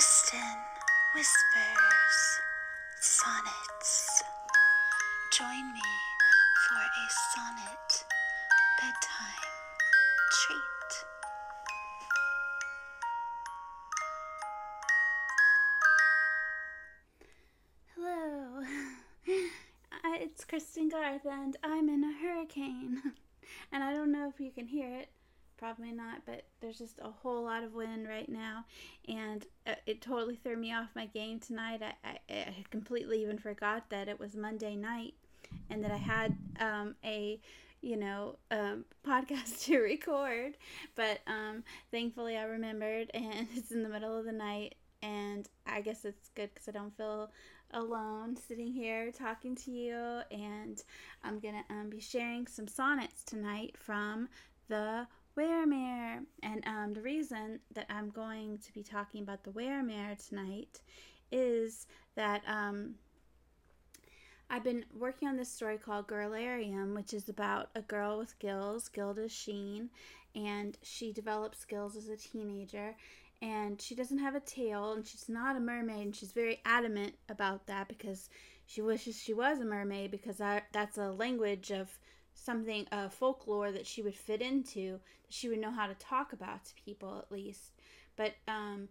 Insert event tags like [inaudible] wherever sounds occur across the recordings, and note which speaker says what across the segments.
Speaker 1: Kristin whispers sonnets. Join me for a sonnet bedtime treat.
Speaker 2: Hello, [laughs] Uh, it's Kristin Garth, and I'm in a hurricane. [laughs] and I don't know if you can hear it, probably not, but there's just a whole lot of wind right now, and uh, it totally threw me off my game tonight. I, I, I completely even forgot that it was Monday night and that I had um, a you know um, [laughs] podcast to record, but um, thankfully I remembered, [laughs] and it's in the middle of the night, and I guess it's good because I don't feel alone sitting here talking to you. And i'm gonna um, be sharing some sonnets tonight from the Weremere. And um, the reason that I'm going to be talking about the Weremere tonight is that um, I've been working on this story called Girlarium, which is about a girl with gills, Gilda Sheen, and she develops skills as a teenager. And she doesn't have a tail, and she's not a mermaid, and she's very adamant about that because she wishes she was a mermaid because that, that's a language of something a folklore that she would fit into that she would know how to talk about to people at least. But um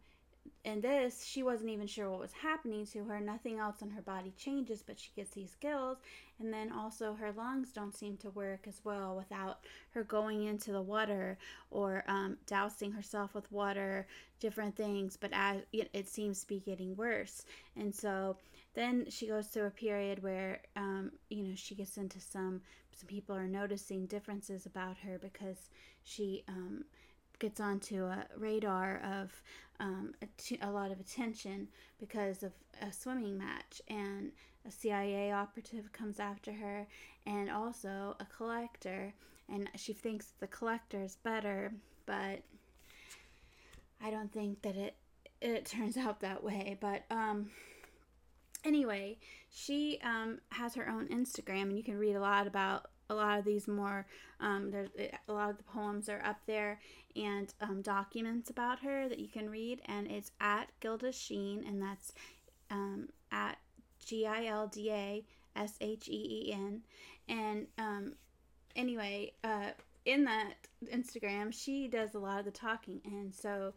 Speaker 2: in this she wasn't even sure what was happening to her. Nothing else on her body changes but she gets these gills. And then also her lungs don't seem to work as well without her going into the water or um, dousing herself with water different things. But as it, it seems to be getting worse. And so then she goes through a period where um, you know she gets into some some people are noticing differences about her because she um, gets onto a radar of um, a, a lot of attention because of a swimming match and a CIA operative comes after her and also a collector and she thinks the collector is better but I don't think that it it turns out that way but um anyway, she um, has her own Instagram, and you can read a lot about a lot of these more. Um, there's a lot of the poems are up there, and um, documents about her that you can read, and it's at Gilda Sheen, and that's um, at G I L D A S H E E N, and um, anyway, uh, in that Instagram, she does a lot of the talking, and so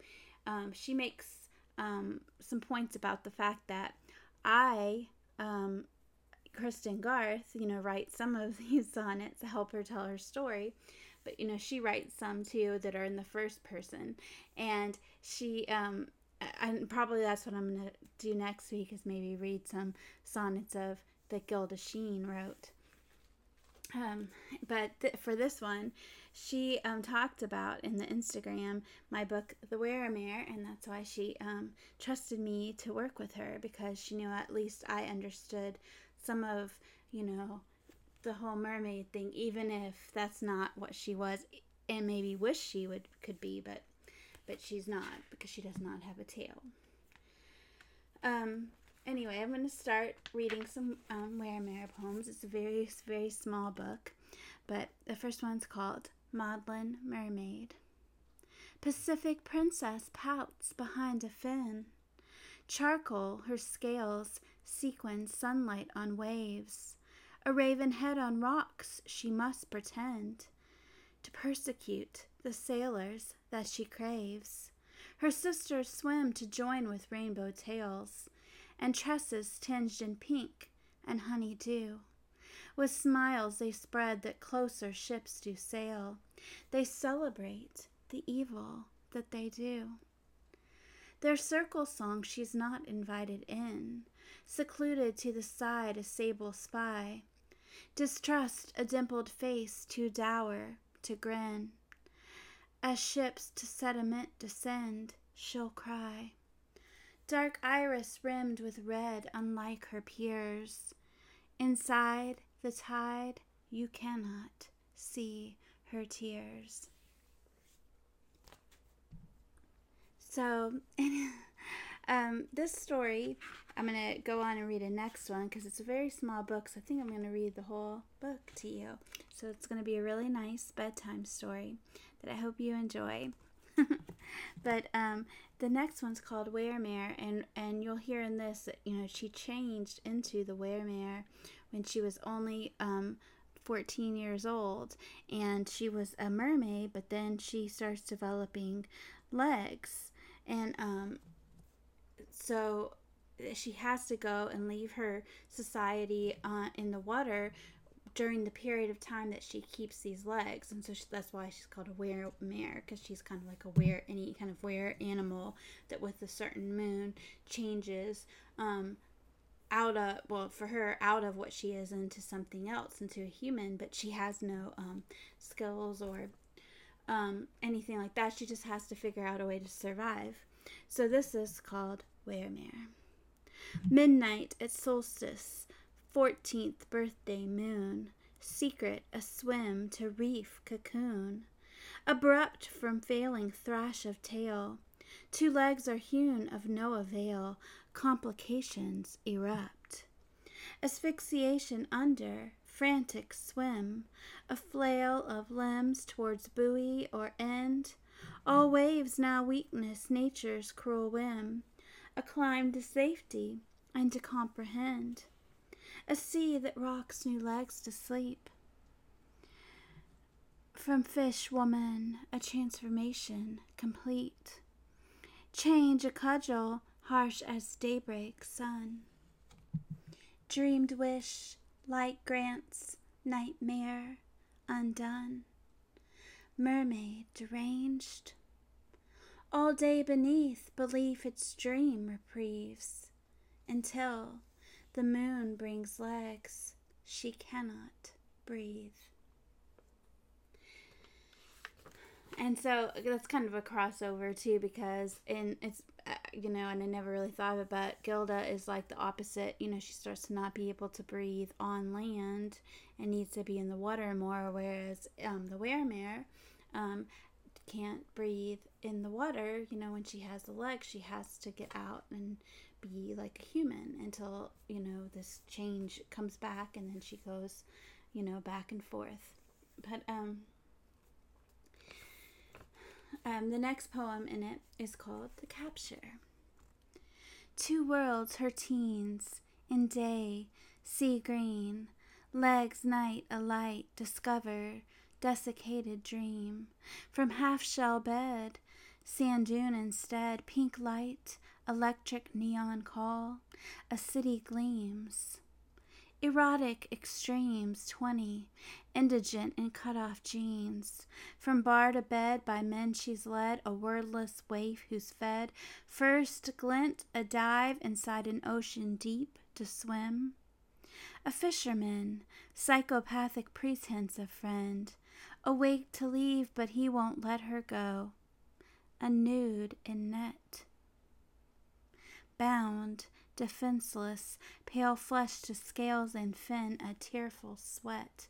Speaker 2: um, she makes um, some points about the fact that I, um, Kristin Garth, you know, writes some of [laughs] these sonnets to help her tell her story. But, you know, she writes some too that are in the first person. And she, um, and probably that's what I'm going to do next week is maybe read some sonnets of that Gilda Sheen wrote. Um, but th- for this one, she um, talked about in the Instagram my book, The Weremere, and that's why she um, trusted me to work with her because she knew at least I understood some of, you know, the whole mermaid thing, even if that's not what she was and maybe wish she would could be, but but she's not because she does not have a tail. Um, anyway, I'm going to start reading some um, Weremere poems. It's a very, very small book, but the first one's called Maudlin Mermaid. Pacific princess pouts behind a fin. Charcoal, her scales, sequin sunlight on waves. A raven head on rocks, she must pretend to persecute the sailors that she craves. Her sisters swim to join with rainbow tails and tresses tinged in pink and honey dew. With smiles they spread that closer ships do sail. They celebrate the evil that they do. Their circle song she's not invited in, secluded to the side a sable spy. Distrust a dimpled face too dour to grin. As ships to sediment descend, she'll cry. Dark iris rimmed with red, unlike her peers. Inside the tide, you cannot see her tears. So, [laughs] um, this story, I'm going to go on and read a next one because it's a very small book, so I think I'm going to read the whole book to you. So, it's going to be a really nice bedtime story that I hope you enjoy. [laughs] but um, the next one's called Weremere, and and you'll hear in this that you know she changed into the Weremere when she was only um, 14 years old, and she was a mermaid, but then she starts developing legs, and um, so she has to go and leave her society uh, in the water during the period of time that she keeps these legs. And so she, that's why she's called a were mare because she's kind of like a were any kind of were animal that with a certain moon changes um, out of well for her out of what she is into something else into a human. But she has no um, skills or um, anything like that she just has to figure out a way to survive so this is called Weremere. Midnight at solstice, 14th birthday moon, secret a swim to reef cocoon. Abrupt from failing thrash of tail, two legs are hewn of no avail, complications erupt. Asphyxiation under, frantic swim, a flail of limbs towards buoy or end, all waves now weakness, nature's cruel whim, a climb to safety and to comprehend, a sea that rocks new legs to sleep. From fish woman, a transformation complete. Change a cudgel, harsh as daybreak sun. Dreamed wish, light grants, nightmare undone mermaid deranged. All day beneath belief its dream reprieves, until the moon brings legs she cannot breathe. And so that's kind of a crossover too, because in it's you know, and I never really thought of it, but Gilda is like the opposite. You know, she starts to not be able to breathe on land and needs to be in the water more, whereas um, the Weremere um, can't breathe in the water. You know, when she has the legs, she has to get out and be like a human until you know this change comes back, and then she goes, you know, back and forth. But um, um, the next poem in it is called The Capture. Two worlds her teens, in day, sea green, legs night a light, discover, desiccated dream. From half shell bed, sand dune instead, pink light, electric neon call, a city gleams. Erotic extremes 20, indigent in cut off jeans. From bar to bed by men she's led, a wordless waif who's fed. First glint, a dive inside an ocean deep to swim. A fisherman, psychopathic pretense of friend. Awake to leave, but he won't let her go. A nude in net. Bound, defenseless, pale flesh to scales and fin, a tearful sweat.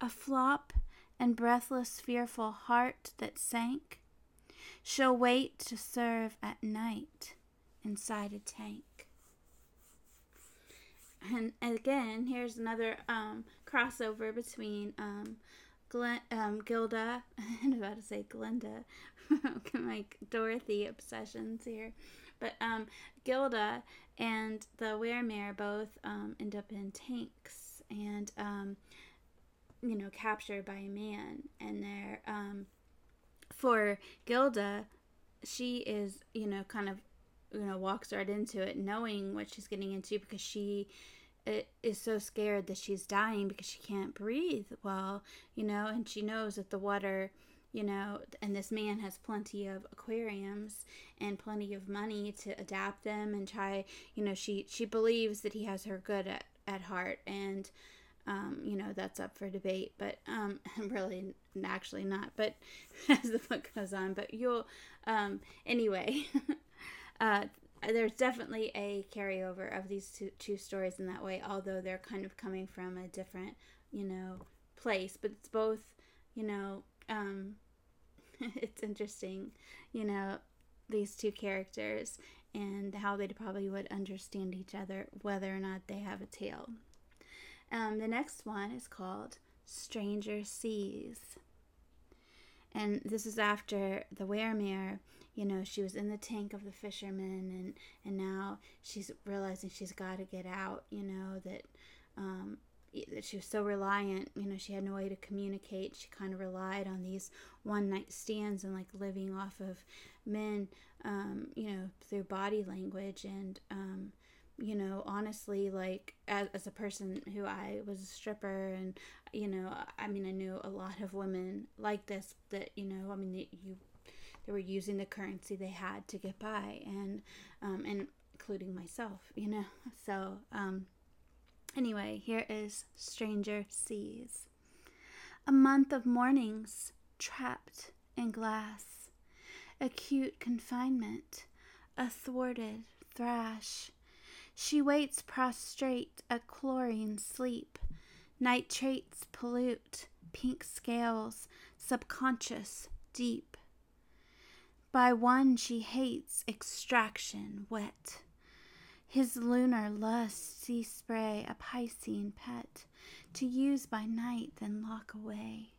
Speaker 2: A flop and breathless, fearful heart that sank. She'll wait to serve at night inside a tank. And again, here's another um, crossover between um, Glen, um, Gilda. [laughs] I'm about to say Glenda. [laughs] My Dorothy obsessions here. But um, Gilda and the Weremere both um, end up in tanks and, um, you know, captured by a man. And they're, um, for Gilda, she is, you know, kind of, you know, walks right into it knowing what she's getting into because she is so scared that she's dying because she can't breathe well, you know, and she knows that the water you know, and this man has plenty of aquariums and plenty of money to adapt them and try, you know, she she believes that he has her good at, at heart and um, you know, that's up for debate, but um, [laughs] really actually not, but [laughs] as the book goes on, but you'll um, anyway, [laughs] uh, there's definitely a carryover of these two, two stories in that way, although they're kind of coming from a different, you know, place, but it's both, you know, um, [laughs] it's interesting, you know, these two characters and how they probably would understand each other whether or not they have a tail. Um, the next one is called Stranger Seas. and this is after the Weremere you know she was in the tank of the fisherman and and now she's realizing she's got to get out you know that um she was so reliant you know she had no way to communicate. She kind of relied on these one night stands and like living off of men um you know through body language. And um you know honestly like as, as a person who i was a stripper and you know i mean i knew a lot of women like this that you know i mean you they were using the currency they had to get by and um, and including myself you know? [laughs] So um, anyway here is stranger seas. A month of mornings trapped in glass. Acute confinement a thwarted thrash. She waits prostrate a chlorine sleep. Nitrates pollute pink scales subconscious deep. By one she hates extraction wet. His lunar lust sea spray a Piscean pet to use by night then lock away.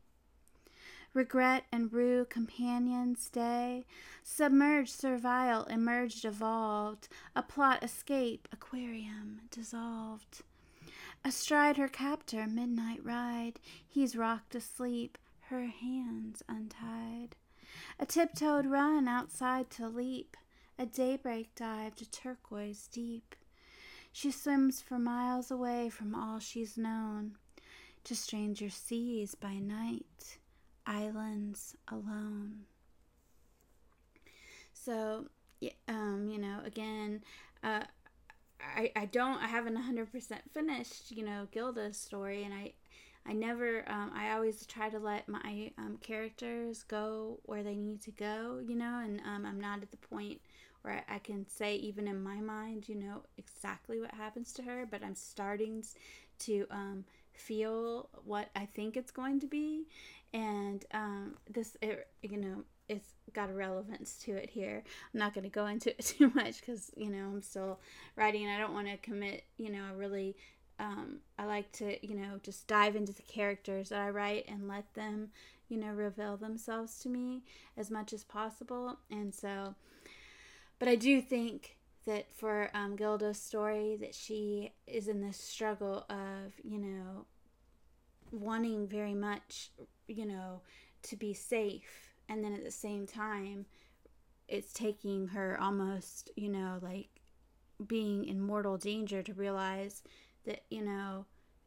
Speaker 2: Regret and rue companions stay, submerged servile, emerged evolved, a plot escape, aquarium dissolved. Astride her captor, midnight ride, he's rocked asleep, her hands untied. A tiptoed run outside to leap, a daybreak dive to turquoise deep. She swims for miles away from all she's known, to stranger seas by night, islands alone. So, um, you know, again, uh, I, I don't, I haven't 100% finished, you know, Gilda's story, and I, I never, um, I always try to let my um, characters go where they need to go, you know, and um, I'm not at the point where I, I, can say, even in my mind, you know, exactly what happens to her, but I'm starting to um, feel what I think it's going to be. And um, this, it, you know, it's got a relevance to it here. I'm not going to go into it [laughs] too much because, you know, I'm still writing I don't want to commit, you know, a really um, I like to, you know, just dive into the characters that I write and let them, you know, reveal themselves to me as much as possible. And so, but I do think that for um, Gilda's story, that she is in this struggle of, you know, wanting very much, you know, to be safe. And then at the same time, it's taking her almost, you know, like being in mortal danger to realize that, you know,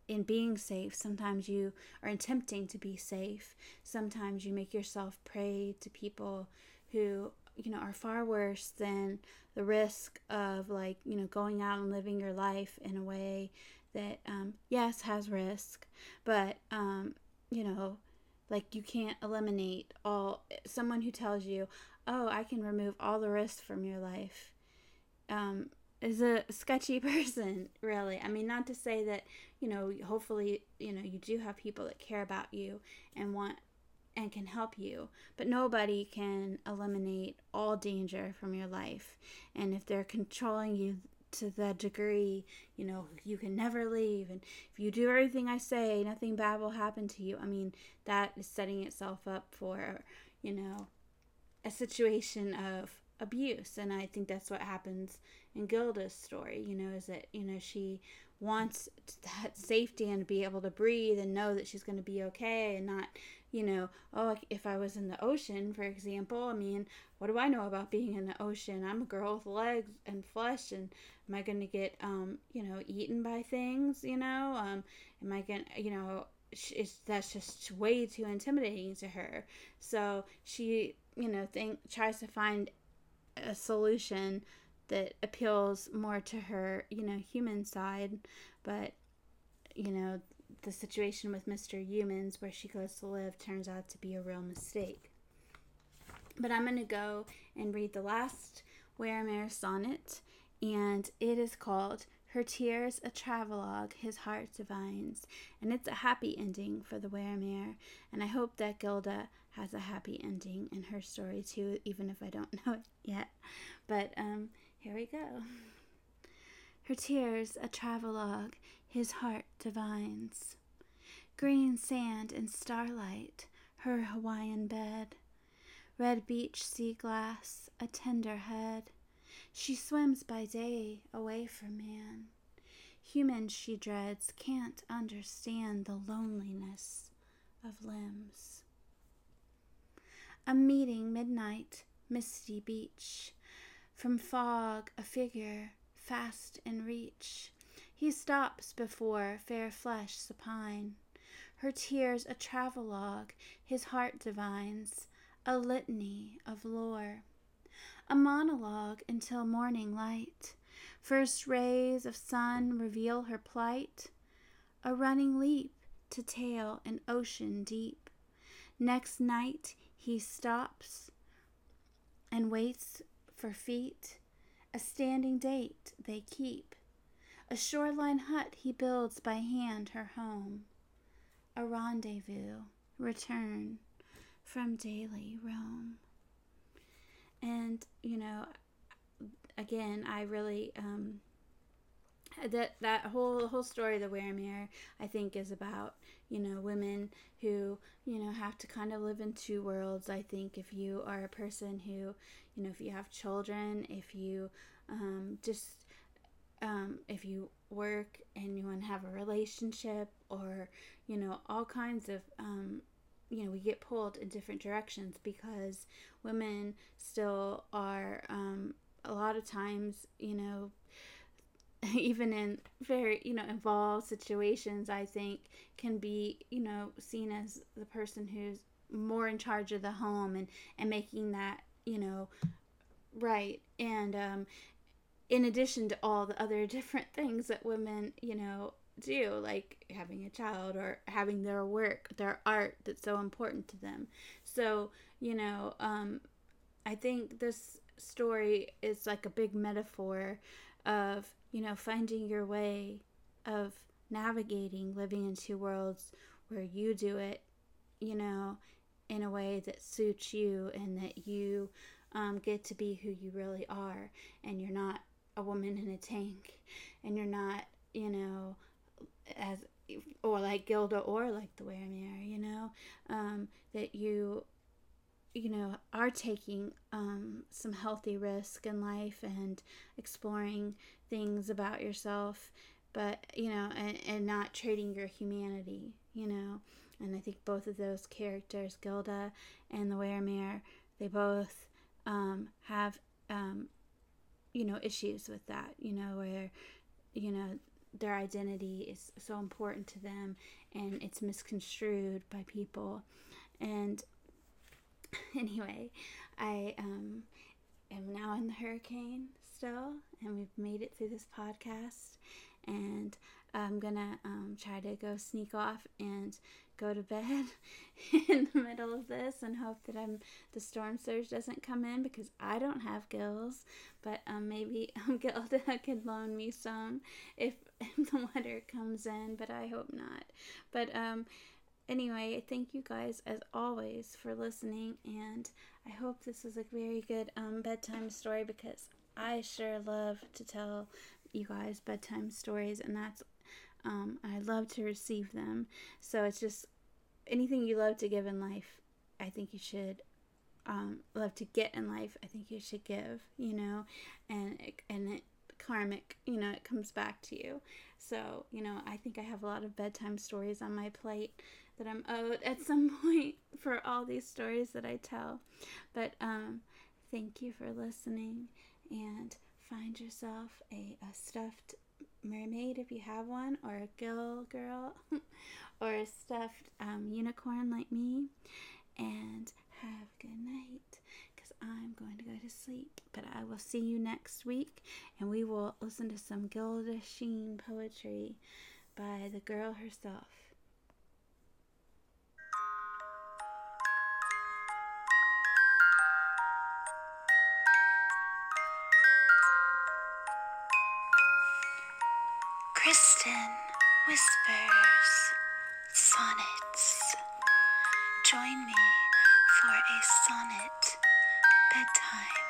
Speaker 2: in being safe, sometimes you are attempting to be safe. Sometimes you make yourself prey to people who, you know, are far worse than the risk of, like, you know, going out and living your life in a way that, um, yes, has risk, but, um, you know, like you can't eliminate all someone who tells you, oh, I can remove all the risk from your life. Um, is a sketchy [laughs] person, really. I mean, not to say that, you know, hopefully, you know, you do have people that care about you and want and can help you, but nobody can eliminate all danger from your life. And if they're controlling you to the degree, you know, you can never leave, and if you do everything I say, nothing bad will happen to you, I mean, that is setting itself up for, you know, a situation of abuse. And I think that's what happens in Gilda's story, you know, is that, you know, she wants that safety and to be able to breathe and know that she's going to be okay and not, you know, oh, if I was in the ocean, for example, I mean, what do I know about being in the ocean? I'm a girl with legs and flesh, and am I going to get, um, you know, eaten by things, you know? Um, am I going to, you know, it's, that's just way too intimidating to her. So she, you know, think tries to find a solution that appeals more to her, you know, human side. But, you know, the situation with Mr. Humans, where she goes to live, turns out to be a real mistake. But I'm going to go and read the last Weremere sonnet, and it is called Her Tears a Travelogue His Heart Divines. And it's a happy ending for the Weremere, and I hope that Gilda has a happy ending in her story too, even if I don't [laughs] know it yet. But um, here we go. Her tears a travelogue, his heart divines. Green sand and starlight, her Hawaiian bed. red beach sea glass, a tender head. She swims by day away from man. Humans she dreads can't understand the loneliness of limbs. A meeting midnight, misty beach. From fog, a figure fast in reach. He stops before fair flesh supine. Her tears a travelogue, his heart divines, a litany of lore. A monologue until morning light. First rays of sun reveal her plight. A running leap to tale an ocean deep. Next night he stops and waits for feet. A standing date they keep. A shoreline hut he builds by hand her home. A rendezvous, return from daily roam. And, you know, again, I really um, that that whole whole story of the Weremere, I think, is about you know women who you know have to kind of live in two worlds. I think if you are a person who you know if you have children, if you um, just um, if you work and you want to have a relationship, or you know all kinds of um, you know we get pulled in different directions because women still are um, a lot of times you know [laughs] even in very you know involved situations i think can be you know seen as the person who's more in charge of the home and and making that you know right. And um in addition to all the other different things that women you know do like having a child or having their work their art that's so important to them. So you know um i think this story is like a big metaphor of you know finding your way of navigating living in two worlds where you do it you know in a way that suits you and that you um, get to be who you really are. And you're not a woman in a tank and you're not you know as or like Gilda or like the Weremere, you know, um, that you you know are taking um, some healthy risk in life and exploring things about yourself but you know and, and not trading your humanity you know. And i think both of those characters gilda and the weremere they both um, have um, you know issues with that you know where you know their identity is so important to them and it's misconstrued by people and [laughs] anyway, I um, am now in the hurricane still, and we've made it through this podcast. And I'm gonna um, try to go sneak off and go to bed [laughs] in the middle of this and hope that I'm the storm surge doesn't come in because I don't have gills. But um, maybe [laughs] um, Gilda could loan me some if, [laughs] if the water comes in, but I hope not. But um, anyway, thank you guys as always for listening, and I hope this was a very good um, bedtime story because I sure love to tell you guys bedtime stories, and that's um, I love to receive them. So it's just anything you love to give in life, I think you should um, love to get in life. I think you should give, you know, and and it, karmic, you know, it comes back to you. So, you know, I think I have a lot of bedtime stories on my plate that I'm owed at some [laughs] point for all these stories that I tell. But um, thank you for listening and find yourself a, a stuffed mermaid if you have one, or a gill girl, [laughs] or a stuffed um, unicorn like me, and have a good night because I'm going to go to sleep. But I will see you next week, and we will listen to some Gilda Sheen poetry by the girl herself.
Speaker 1: Whispers sonnets. Join me for a sonnet bedtime.